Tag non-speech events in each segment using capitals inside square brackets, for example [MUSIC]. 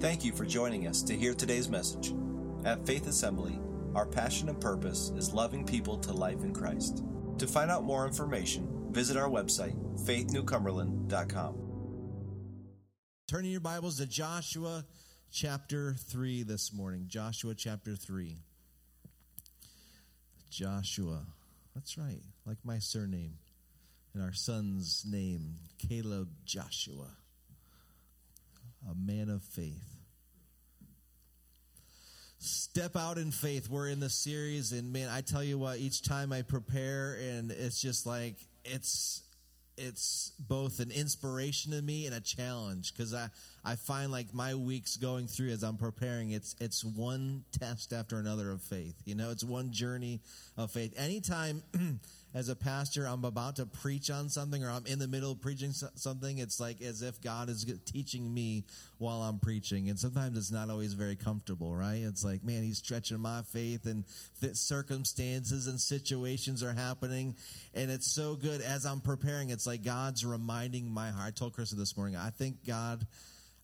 Thank you for joining us to hear today's message. At Faith Assembly, our passion and purpose is loving people to life in Christ. To find out more information, visit our website, faithnewcumberland.com. Turning your Bibles to Joshua chapter 3 this morning. Joshua chapter 3. Joshua. That's right, like my surname and our son's name, Caleb Joshua, a man of faith. Step out in faith. We're in the series, and man, I tell you what, each time I prepare, and it's just like, it's it's both an inspiration to me and a challenge because I, I find like my weeks going through as I'm preparing, it's it's one test after another of faith. You know, it's one journey of faith. Anytime [CLEARS THROAT] as a pastor I'm about to preach on something or I'm in the middle of preaching something, it's like as if God is teaching me while I'm preaching. And sometimes it's not always very comfortable, right? It's like, man, he's stretching my faith and circumstances and situations are happening. And it's so good as I'm preparing. It's like God's reminding my heart. I told Krista this morning, I think God,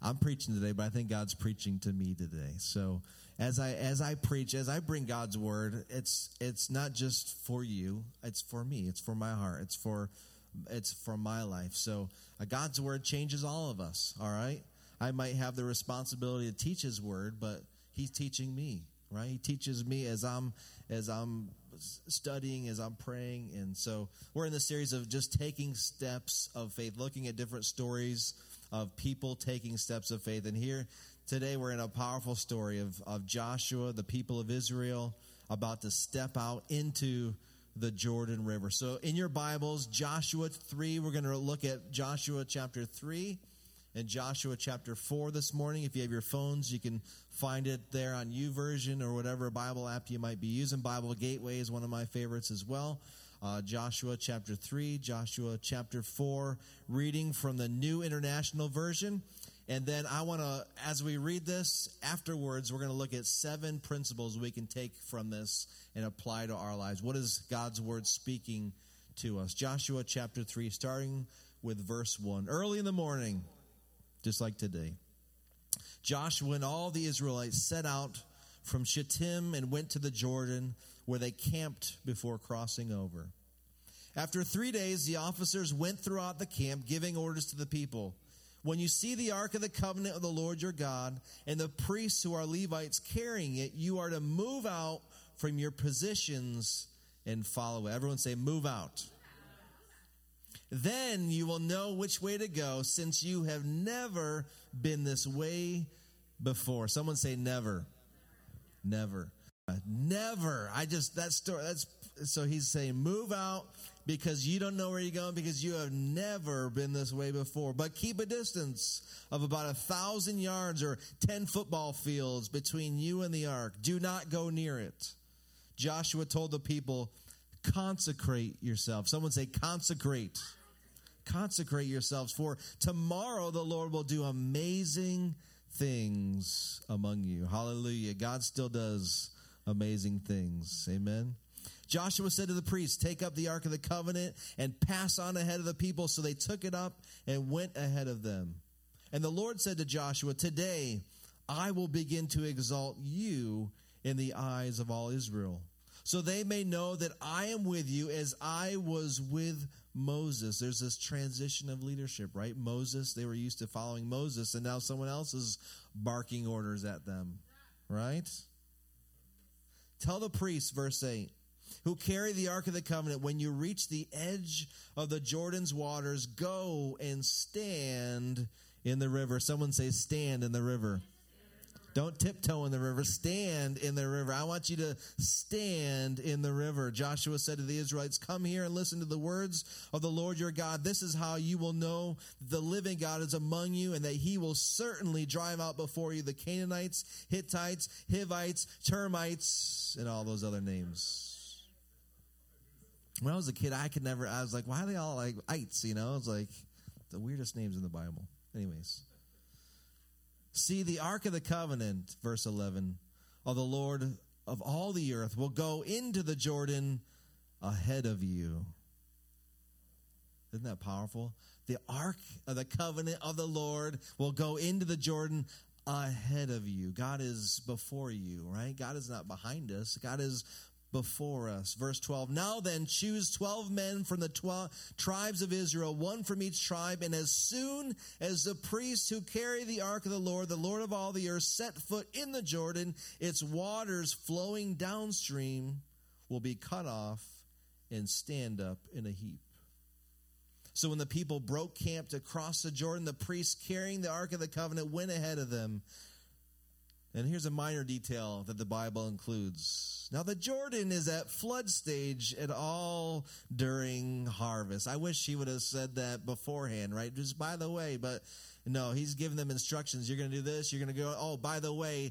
I'm preaching today, but I think God's preaching to me today. So, as I as I preach, as I bring God's word, it's it's not just for you, it's for me, it's for my heart, it's for it's for my life. So uh, God's word changes all of us. All right, I might have the responsibility to teach His word, but He's teaching me. Right, He teaches me as I'm as I'm studying, as I'm praying, and so we're in the series of just taking steps of faith, looking at different stories of people taking steps of faith. And here Today we're in a powerful story of, of Joshua, the people of Israel, about to step out into the Jordan River. So in your Bibles, Joshua 3, we're going to look at Joshua chapter 3 and Joshua chapter 4 this morning. If you have your phones, you can find it there on U YouVersion or whatever Bible app you might be using. Bible Gateway is one of my favorites as well. Uh, Joshua chapter 3, Joshua chapter 4, reading from the New International Version. And then I want to, as we read this afterwards, we're going to look at seven principles we can take from this and apply to our lives. What is God's word speaking to us? Joshua chapter 3, starting with verse 1. Early in the morning, just like today, Joshua and all the Israelites set out from Shittim and went to the Jordan, where they camped before crossing over. After three days, the officers went throughout the camp, giving orders to the people. When you see the ark of the covenant of the Lord your God and the priests who are Levites carrying it, you are to move out from your positions and follow it. Everyone say, move out. Then you will know which way to go since you have never been this way before. Someone say, never. Never. Never. I just, that story, that's, so he's saying, move out because you don't know where you're going because you have never been this way before. But keep a distance of about a thousand yards or 10 football fields between you and the ark. Do not go near it. Joshua told the people, consecrate yourself. Someone say, consecrate. Consecrate yourselves, for tomorrow the Lord will do amazing things among you. Hallelujah. God still does amazing things. Amen. Joshua said to the priests, Take up the Ark of the Covenant and pass on ahead of the people. So they took it up and went ahead of them. And the Lord said to Joshua, Today I will begin to exalt you in the eyes of all Israel, so they may know that I am with you as I was with Moses. There's this transition of leadership, right? Moses, they were used to following Moses, and now someone else is barking orders at them, right? Tell the priests, verse 8 who carry the Ark of the Covenant, when you reach the edge of the Jordan's waters, go and stand in the river. Someone say, stand in the river. Don't tiptoe in the river. Stand in the river. I want you to stand in the river. Joshua said to the Israelites, Come here and listen to the words of the Lord your God. This is how you will know the living God is among you and that he will certainly drive out before you the Canaanites, Hittites, Hivites, termites, and all those other names when I was a kid, I could never, I was like, why are they all like ites? You know, it's like the weirdest names in the Bible. Anyways. See, the Ark of the Covenant, verse 11, of the Lord of all the earth will go into the Jordan ahead of you. Isn't that powerful? The Ark of the Covenant of the Lord will go into the Jordan ahead of you. God is before you, right? God is not behind us. God is before us. Verse 12 Now then, choose 12 men from the 12 tribes of Israel, one from each tribe, and as soon as the priests who carry the ark of the Lord, the Lord of all the earth, set foot in the Jordan, its waters flowing downstream will be cut off and stand up in a heap. So when the people broke camp to cross the Jordan, the priests carrying the Ark of the Covenant went ahead of them. And here's a minor detail that the Bible includes. Now, the Jordan is at flood stage at all during harvest. I wish he would have said that beforehand, right? Just by the way, but no, he's giving them instructions. You're going to do this. You're going to go, oh, by the way,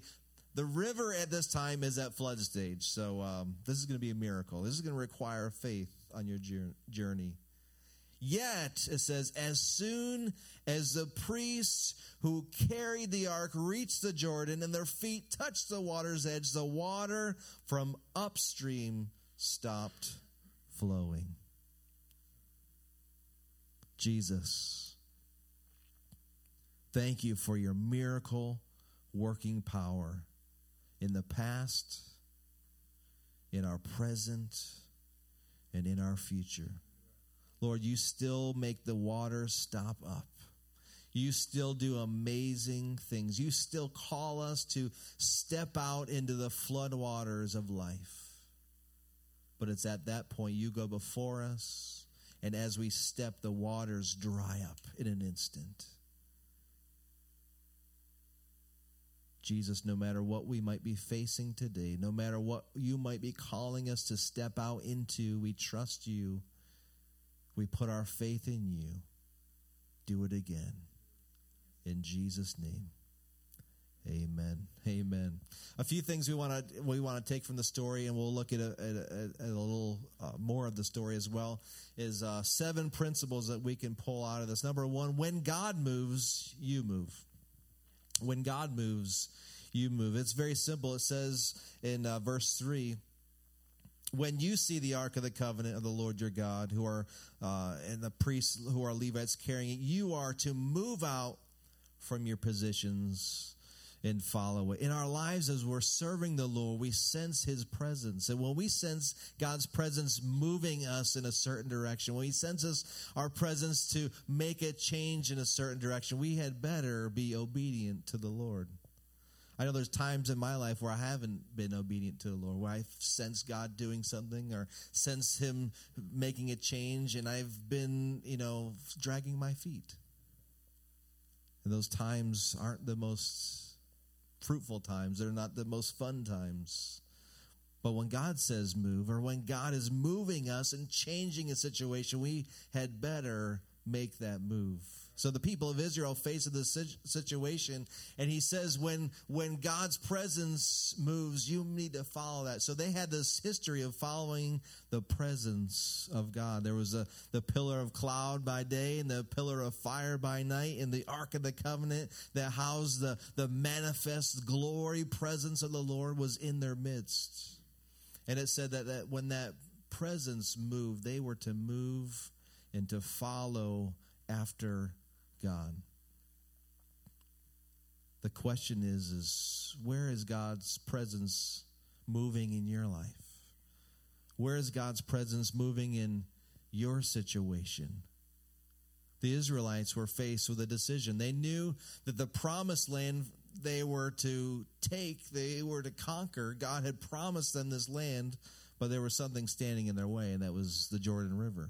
the river at this time is at flood stage. So um, this is going to be a miracle. This is going to require faith on your journey. Yet, it says, as soon as the priests who carried the ark reached the Jordan and their feet touched the water's edge, the water from upstream stopped flowing. Jesus, thank you for your miracle working power in the past, in our present, and in our future. Lord, you still make the water stop up. You still do amazing things. You still call us to step out into the floodwaters of life. But it's at that point you go before us, and as we step, the waters dry up in an instant. Jesus, no matter what we might be facing today, no matter what you might be calling us to step out into, we trust you we put our faith in you. Do it again. In Jesus' name. Amen. Amen. A few things we want to we want to take from the story, and we'll look at a, at a, a little uh, more of the story as well. Is uh, seven principles that we can pull out of this. Number one: when God moves, you move. When God moves, you move. It's very simple. It says in uh, verse three when you see the ark of the covenant of the Lord your God, who are uh, and the priests who are Levites carrying it, you are to move out from your positions and follow it. In our lives, as we're serving the Lord, we sense His presence. And when we sense God's presence moving us in a certain direction, when He senses our presence to make a change in a certain direction, we had better be obedient to the Lord. I know there's times in my life where I haven't been obedient to the Lord, where I sense God doing something or sense Him making a change, and I've been, you know, dragging my feet. And those times aren't the most fruitful times, they're not the most fun times. But when God says move, or when God is moving us and changing a situation, we had better make that move. So the people of Israel face this situation, and he says, when when God's presence moves, you need to follow that. So they had this history of following the presence of God. There was a the pillar of cloud by day and the pillar of fire by night, and the ark of the covenant that housed the the manifest glory presence of the Lord was in their midst. And it said that, that when that presence moved, they were to move and to follow after God. The question is is where is God's presence moving in your life? Where is God's presence moving in your situation? The Israelites were faced with a decision. They knew that the promised land they were to take, they were to conquer. God had promised them this land, but there was something standing in their way, and that was the Jordan River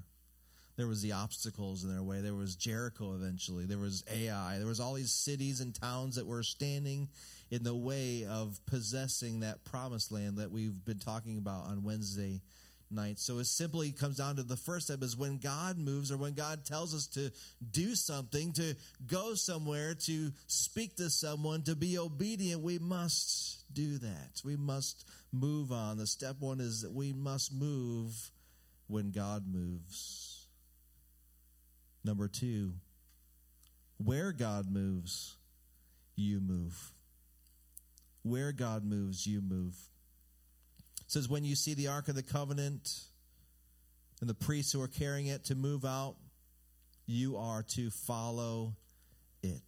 there was the obstacles in their way. There was Jericho eventually. There was Ai. There was all these cities and towns that were standing in the way of possessing that promised land that we've been talking about on Wednesday night. So it simply comes down to the first step is when God moves or when God tells us to do something, to go somewhere, to speak to someone, to be obedient, we must do that. We must move on. The step one is that we must move when God moves. Number two, where God moves, you move. Where God moves, you move. It says, when you see the Ark of the Covenant and the priests who are carrying it to move out, you are to follow it.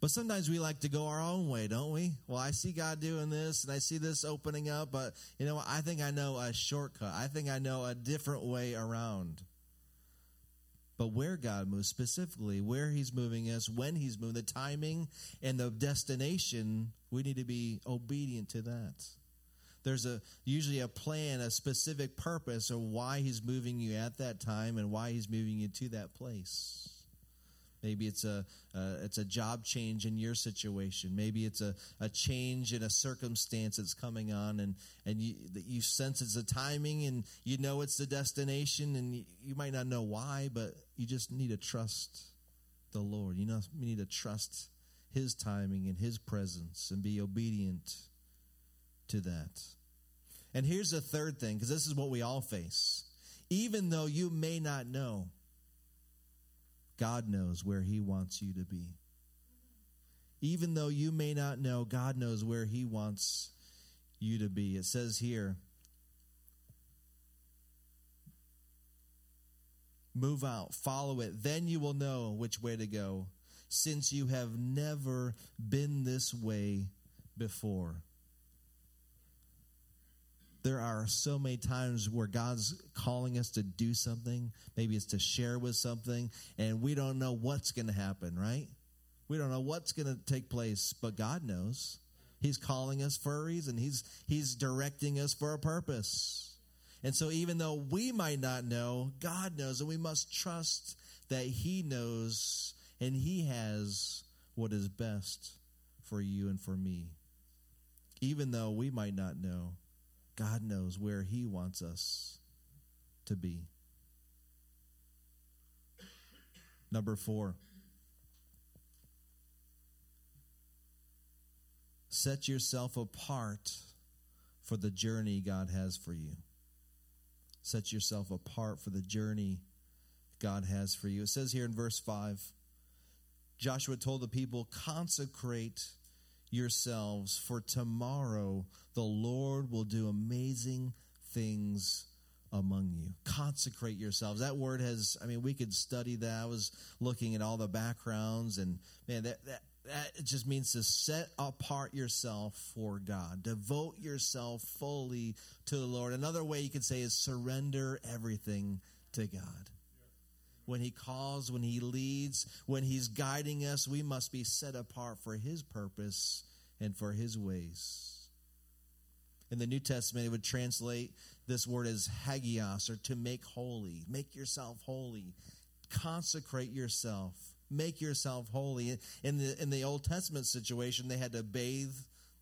But sometimes we like to go our own way, don't we? Well, I see God doing this and I see this opening up, but you know, I think I know a shortcut. I think I know a different way around. But where God moves specifically, where He's moving us, when He's moving, the timing and the destination, we need to be obedient to that. There's a usually a plan, a specific purpose of why He's moving you at that time and why He's moving you to that place. Maybe it's a uh, it's a job change in your situation. Maybe it's a, a change in a circumstance that's coming on, and and you you sense it's the timing, and you know it's the destination, and you, you might not know why, but you just need to trust the Lord. You know, you need to trust His timing and His presence, and be obedient to that. And here's the third thing, because this is what we all face. Even though you may not know God knows where He wants you to be. Even though you may not know, God knows where He wants you to be. It says here, move out, follow it, then you will know which way to go, since you have never been this way before there are so many times where God's calling us to do something. Maybe it's to share with something, and we don't know what's going to happen, right? We don't know what's going to take place, but God knows. He's calling us for a reason. He's He's directing us for a purpose. And so even though we might not know, God knows, and we must trust that He knows and He has what is best for you and for me. Even though we might not know. God knows where He wants us to be. Number four, set yourself apart for the journey God has for you. Set yourself apart for the journey God has for you. It says here in verse 5 Joshua told the people, consecrate yourselves, for tomorrow the Lord will do amazing things among you. Consecrate yourselves. That word has, I mean, we could study that. I was looking at all the backgrounds, and man, that, that, it just means to set apart yourself for God. Devote yourself fully to the Lord. Another way you could say is surrender everything to God when He calls, when He leads, when He's guiding us, we must be set apart for His purpose and for His ways. In the New Testament, it would translate this word as hagios, or to make holy. Make yourself holy. Consecrate yourself. Make yourself holy. In the in the Old Testament situation, they had to bathe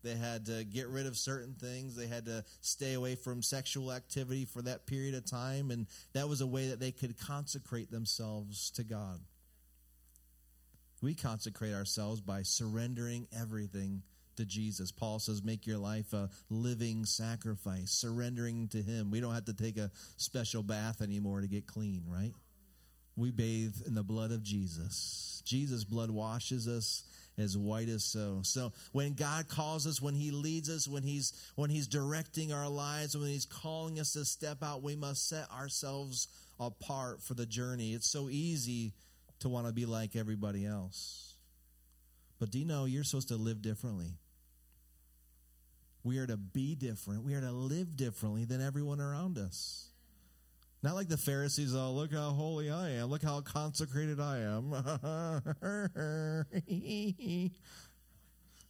they had to get rid of certain things. They had to stay away from sexual activity for that period of time. And that was a way that they could consecrate themselves to God. We consecrate ourselves by surrendering everything to Jesus. Paul says, make your life a living sacrifice, surrendering to Him. We don't have to take a special bath anymore to get clean, right? We bathe in the blood of Jesus. Jesus' blood washes us as white as snow. So when God calls us, when He leads us, when He's when He's directing our lives, when He's calling us to step out, we must set ourselves apart for the journey. It's so easy to want to be like everybody else. But do you know you're supposed to live differently? We are to be different. We are to live differently than everyone around us. Not like the Pharisees, oh, look how holy I am. Look how consecrated I am. [LAUGHS]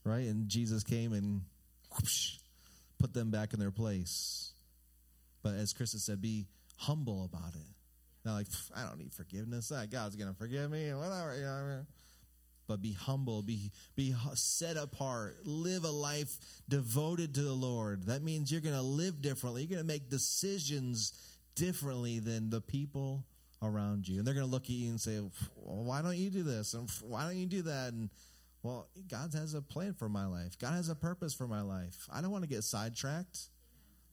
right? And Jesus came and whoosh, put them back in their place. But as Chris said, be humble about it. Not like, I don't need forgiveness. God's going to forgive me whatever. But be humble, be, be set apart, live a life devoted to the Lord. That means you're going to live differently. You're going to make decisions differently than the people around you. And they're going to look at you and say, well, why don't you do this? And why don't you do that? And well, God has a plan for my life. God has a purpose for my life. I don't want to get sidetracked.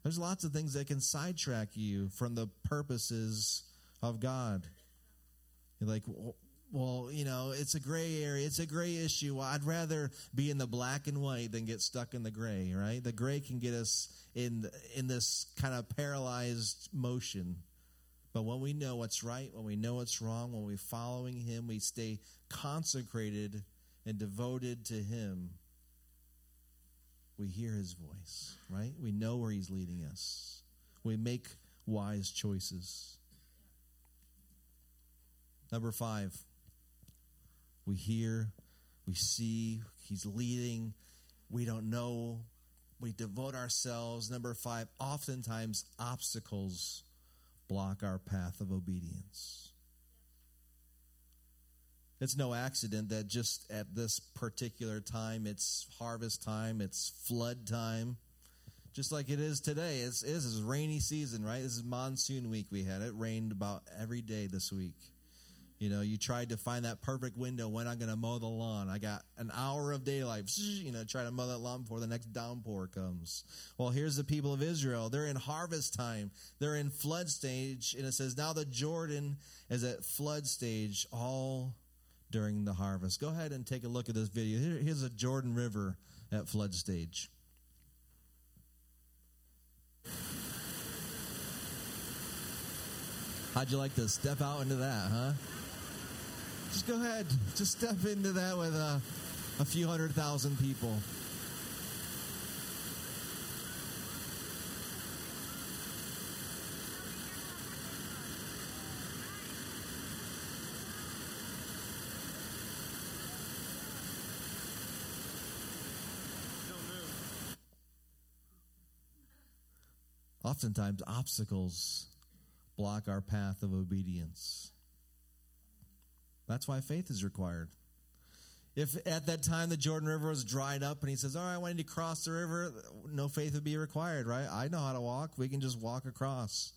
There's lots of things that can sidetrack you from the purposes of God. You're like, well, you know, it's a gray area. It's a gray issue. Well, I'd rather be in the black and white than get stuck in the gray, right? The gray can get us in in this kind of paralyzed motion. But when we know what's right, when we know what's wrong, when we're following Him, we stay consecrated and devoted to Him, we hear His voice, right? We know where He's leading us. We make wise choices. Number five, we hear, we see, He's leading. We don't know. We devote ourselves. Number five, oftentimes obstacles block our path of obedience. It's no accident that just at this particular time, it's harvest time, it's flood time, just like it is today. It's, it is rainy season, right? This is monsoon week we had. It rained about every day this week. You know, you tried to find that perfect window when I'm going to mow the lawn. I got an hour of daylight, [LAUGHS] you know, try to mow that lawn before the next downpour comes. Well, here's the people of Israel. They're in harvest time, they're in flood stage. And it says, now the Jordan is at flood stage all during the harvest. Go ahead and take a look at this video. Here, here's a Jordan River at flood stage. How'd you like to step out into that, huh? Just go ahead. Just step into that with a, a few hundred thousand people. Oftentimes, obstacles block our path of obedience. That's why faith is required. If at that time the Jordan River was dried up and he says, All right, I need to cross the river, no faith would be required, right? I know how to walk. We can just walk across.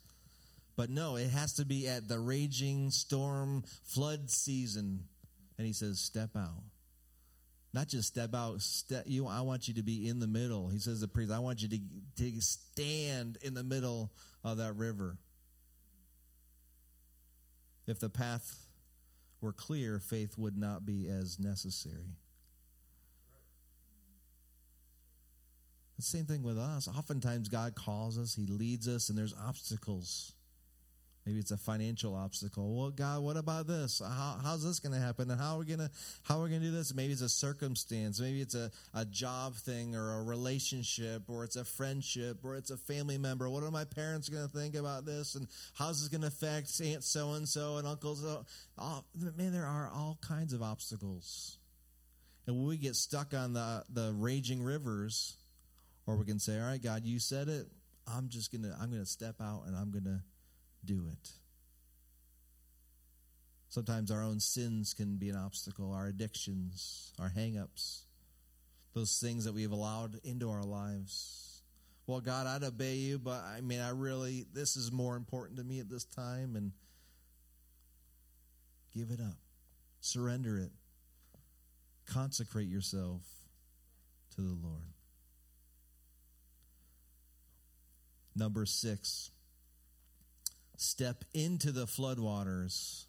But no, it has to be at the raging storm flood season. And he says, Step out. Not just step out, step, you, I want you to be in the middle. He says, The priest, I want you to, to stand in the middle of that river. If the path were clear, faith would not be as necessary. The same thing with us. Oftentimes, God calls us, He leads us, and there's obstacles. Maybe it's a financial obstacle. Well, God, what about this? How, how's this going to happen? And how are we going to how are we going to do this? Maybe it's a circumstance. Maybe it's a, a job thing or a relationship or it's a friendship or it's a family member. What are my parents going to think about this? And how's this going to affect Aunt so and so and Uncle so? Oh, man, there are all kinds of obstacles. And when we get stuck on the the raging rivers, or we can say, "All right, God, you said it. I'm just gonna I'm gonna step out and I'm gonna." Do it. Sometimes our own sins can be an obstacle, our addictions, our hangups, those things that we have allowed into our lives. Well, God, I'd obey you, but I mean, I really, this is more important to me at this time, and give it up, surrender it, consecrate yourself to the Lord. Number six step into the floodwaters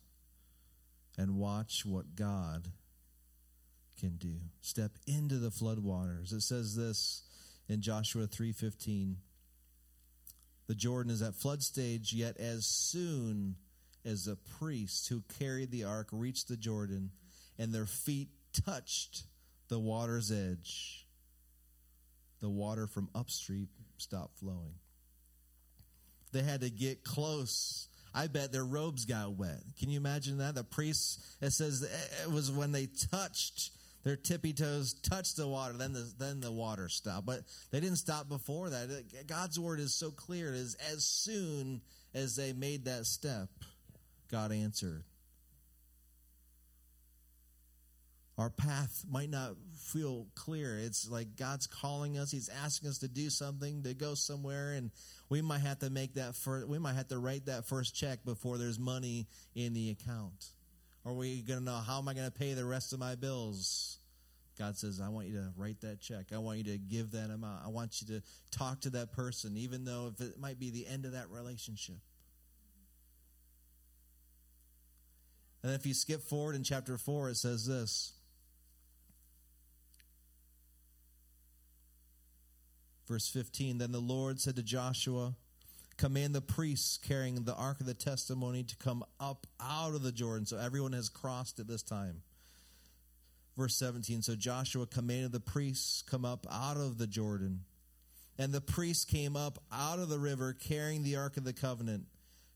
and watch what God can do. Step into the floodwaters. It says this in Joshua 3:15. The Jordan is at flood stage, yet as soon as the priests who carried the ark reached the Jordan and their feet touched the water's edge, the water from upstream stopped flowing. They had to get close. I bet their robes got wet. Can you imagine that? The priests, it says it was when they touched their tippy toes touched the water, then the, then the water stopped. But they didn't stop before that. God's word is so clear. It is as soon as they made that step, God answered. Our path might not feel clear. It's like God's calling us. He's asking us to do something, to go somewhere, and we might have to make that first, we might have to write that first check before there's money in the account. Or we going to know how am I going to pay the rest of my bills? God says, I want you to write that check. I want you to give that amount. I want you to talk to that person, even though if it might be the end of that relationship. And if you skip forward in chapter 4, it says this Verse 15 Then the Lord said to Joshua, Command the priests carrying the ark of the testimony to come up out of the Jordan. So everyone has crossed at this time. Verse 17 So Joshua commanded the priests come up out of the Jordan. And the priests came up out of the river carrying the Ark of the Covenant.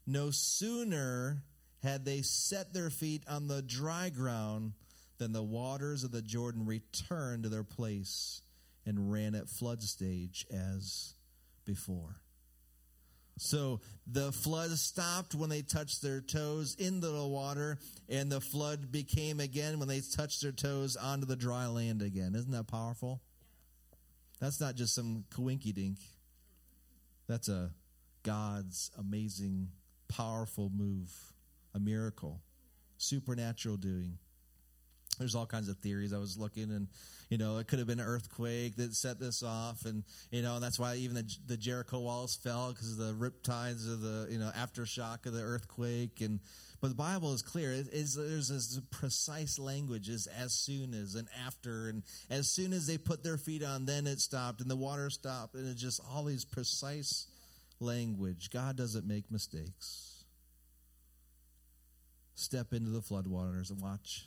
No sooner had they set their feet on the dry ground than the waters of the Jordan returned to their place and ran at flood stage as before. So the flood stopped when they touched their toes into the water, and the flood became again when they touched their toes onto the dry land again. Isn't that powerful? That's not just some coinky dink. That's a God's amazing, powerful move, a miracle, supernatural doing. There's all kinds of theories. I was looking, and you know, it could have been an earthquake that set this off, and you know, and that's why even the, the Jericho walls fell because of the rip tides of the you know aftershock of the earthquake. And but the Bible is clear. It is there's this precise language as as soon as and after, and as soon as they put their feet on, then it stopped, and the water stopped, and it's just all these precise language. God doesn't make mistakes. Step into the floodwaters and watch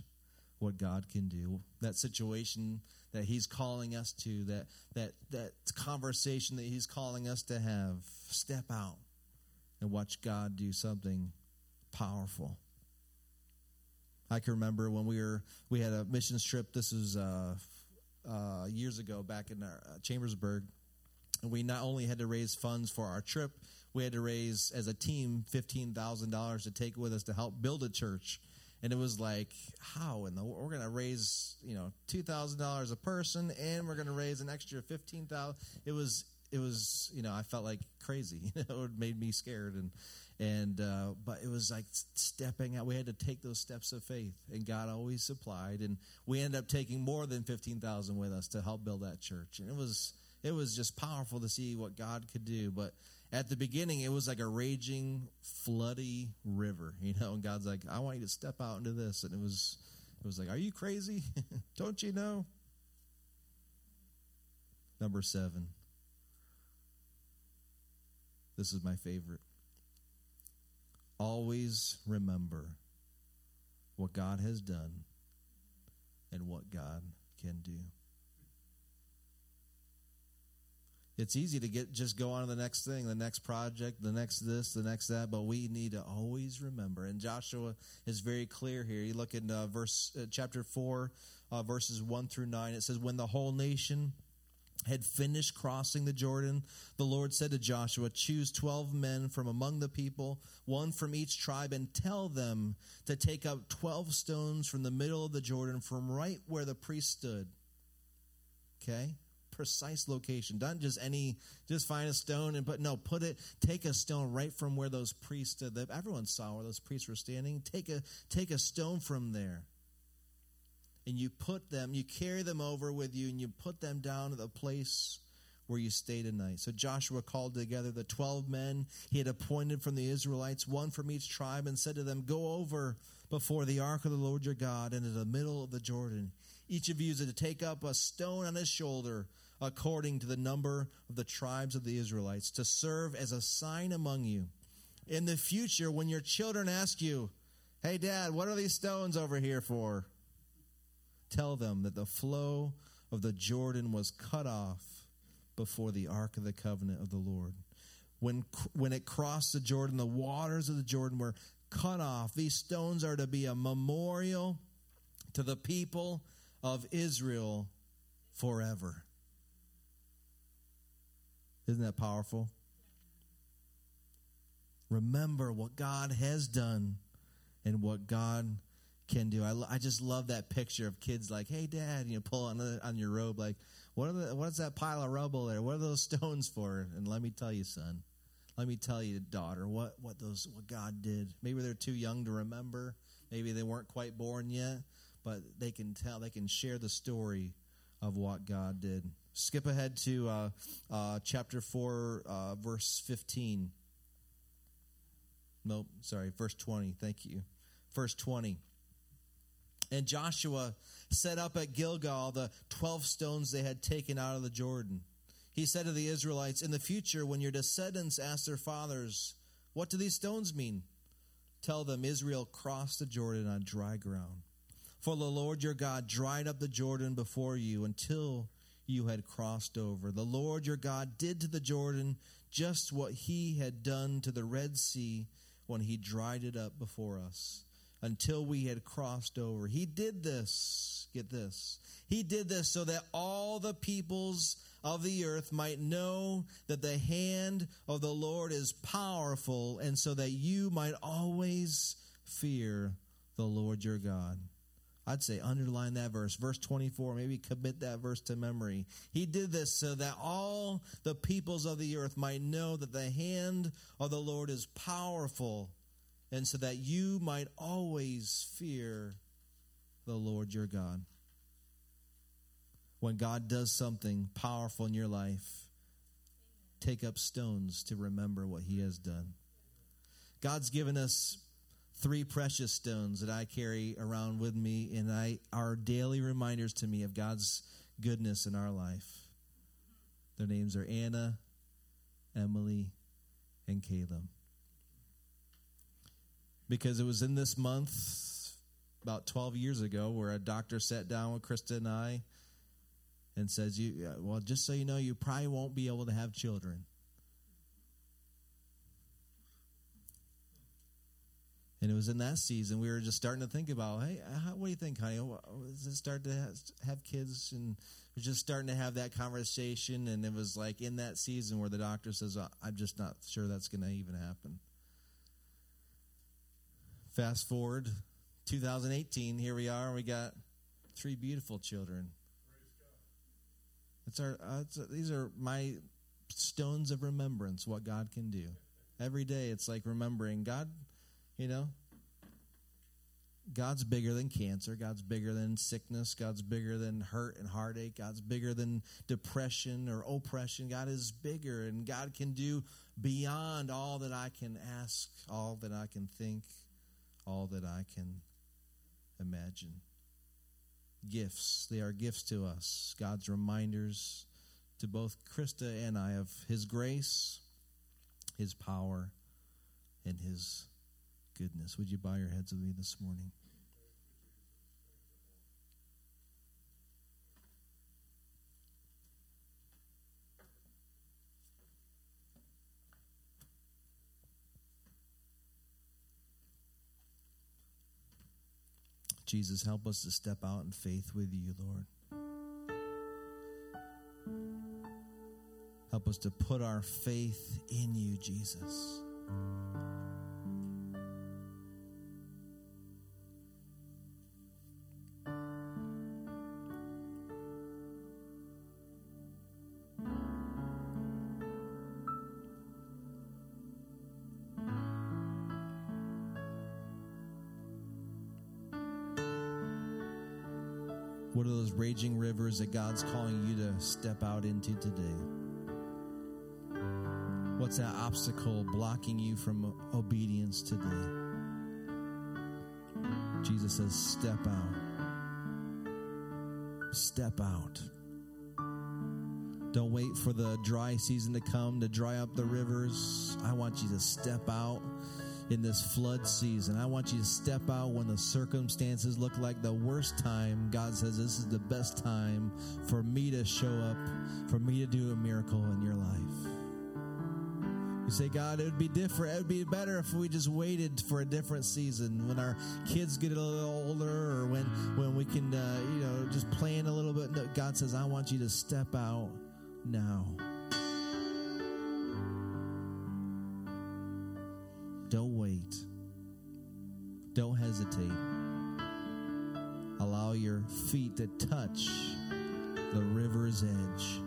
what God can do. That situation that He's calling us to, that that that conversation that He's calling us to have. Step out and watch God do something powerful. I can remember when we were we had a missions trip. This was uh, uh, years ago, back in our, uh, Chambersburg, and we not only had to raise funds for our trip, we had to raise as a team fifteen thousand dollars to take with us to help build a church and it was like, how in the we're going to raise you know two thousand dollars a person, and we're going to raise an extra fifteen thousand. It was it was you know I felt like crazy. [LAUGHS] You know, it made me scared and and uh, but it was like stepping out. We had to take those steps of faith, and God always supplied, and we ended up taking more than fifteen thousand with us to help build that church, and it was it was just powerful to see what God could do. But at the beginning, it was like a raging, floody river, you know. And God's like, "I want you to step out into this," and it was, it was like, "Are you crazy? [LAUGHS] Don't you know?" Number seven. This is my favorite. Always remember what God has done and what God can do. It's easy to get just go on to the next thing, the next project, the next this, the next that, but we need to always remember. And Joshua is very clear here. You look in uh, verse uh, chapter four, uh, verses one through nine. It says, "When the whole nation." Had finished crossing the Jordan, the Lord said to Joshua, Choose twelve men from among the people, one from each tribe, and tell them to take up twelve stones from the middle of the Jordan, from right where the priest stood. Okay? Precise location. Not just any, just find a stone and put, no, put it, take a stone right from where those priests uh, stood. Everyone saw where those priests were standing. Take a, take a stone from there. And you put them, you carry them over with you and you put them down at the place where you stay tonight. So Joshua called together the 12 men he had appointed from the Israelites, one from each tribe, and said to them, Go over before the ark of the Lord your God into the middle of the Jordan. Each of you is to take up a stone on his shoulder according to the number of the tribes of the Israelites, to serve as a sign among you. In the future, when your children ask you, Hey, Dad, what are these stones over here for? Tell them that the flow of the Jordan was cut off before the ark of the covenant of the Lord. When, when it crossed the Jordan, the waters of the Jordan were cut off. These stones are to be a memorial to the people of Israel forever. Isn't that powerful? Remember what God has done and what God can do. I, I just love that picture of kids like, "Hey, Dad," you know, pull on the, on your robe, like, "What are the, what's that pile of rubble there? What are those [LAUGHS] stones for?" And let me tell you, son, let me tell you, daughter, what what those what God did. Maybe they're too young to remember. Maybe they weren't quite born yet, but they can tell. They can share the story of what God did. Skip ahead to uh, uh, chapter 4, uh, verse 15. Nope, sorry, verse 20. Thank you. Verse 20. And Joshua set up at Gilgal the 12 stones they had taken out of the Jordan. He said to the Israelites, In the future, when your descendants ask their fathers, What do these stones mean? Tell them Israel crossed the Jordan on dry ground. For the Lord your God dried up the Jordan before you until you had crossed over. The Lord your God did to the Jordan just what he had done to the Red Sea when he dried it up before us until we had crossed over. He did this, get this. He did this so that all the peoples of the earth might know that the hand of the Lord is powerful and so that you might always fear the Lord your God. I'd say underline that verse, verse 24, maybe commit that verse to memory. He did this so that all the peoples of the earth might know that the hand of the Lord is powerful, and so that you might always fear the Lord your God. When God does something powerful in your life, take up stones to remember what he has done. God's given us three precious stones that I carry around with me, and I are daily reminders to me of God's goodness in our life. Their names are Anna, Emily, and Caleb. Because it was in this month, about 12 years ago, where a doctor sat down with Krista and I and says, "You uh, well, just so you know, you probably won't be able to have children." And it was in that season we were just starting to think about, hey, how, what do you think, honey? Does it start to have kids? And we're just starting to have that conversation. And it was like in that season where the doctor says, I'm just not sure that's going to even happen. Fast forward 2018, here we are. We got three beautiful children. It's our, uh, it's, uh, these are my stones of remembrance, what God can do. Every day it's like remembering God you know? God's bigger than cancer. God's bigger than sickness. God's bigger than hurt and heartache. God's bigger than depression or oppression. God is bigger, and God can do beyond all that I can ask, all that I can think, all that I can imagine. Gifts. They are gifts to us. God's reminders to both Krista and I of His grace, His power, and His goodness. Would you bow your heads with me this morning? Jesus, help us to step out in faith with you, Lord. Help us to put our faith in you, Jesus. Raging rivers that God's calling you to step out into today? What's that obstacle blocking you from obedience today? Jesus says, Step out. Step out. Don't wait for the dry season to come to dry up the rivers. I want you to step out in this flood season. I want you to step out when the circumstances look like the worst time. God says, This is the best time for me to show up, for me to do a miracle in your life. You say, God, it would be different. It would be better if we just waited for a different season when our kids get a little older or when, when we can, uh, you know, just plan a little bit. No, God says, I want you to step out now. Wait. Don't hesitate. Allow your feet to touch the river's edge.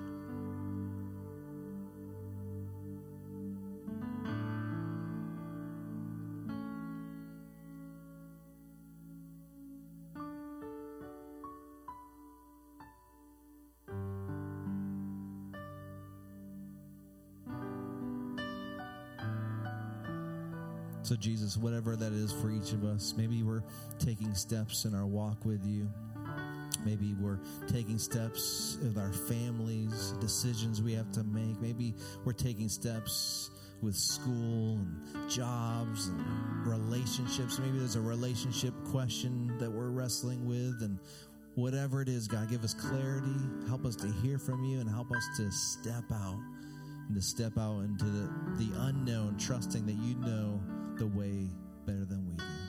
So, Jesus, whatever that is for each of us, maybe we're taking steps in our walk with you. Maybe we're taking steps with our families, decisions we have to make. Maybe we're taking steps with school and jobs and relationships. Maybe there's a relationship question that we're wrestling with, and whatever it is, God, give us clarity, help us to hear from you, and help us to step out and to step out into the, the unknown, trusting that you know the way better than we do.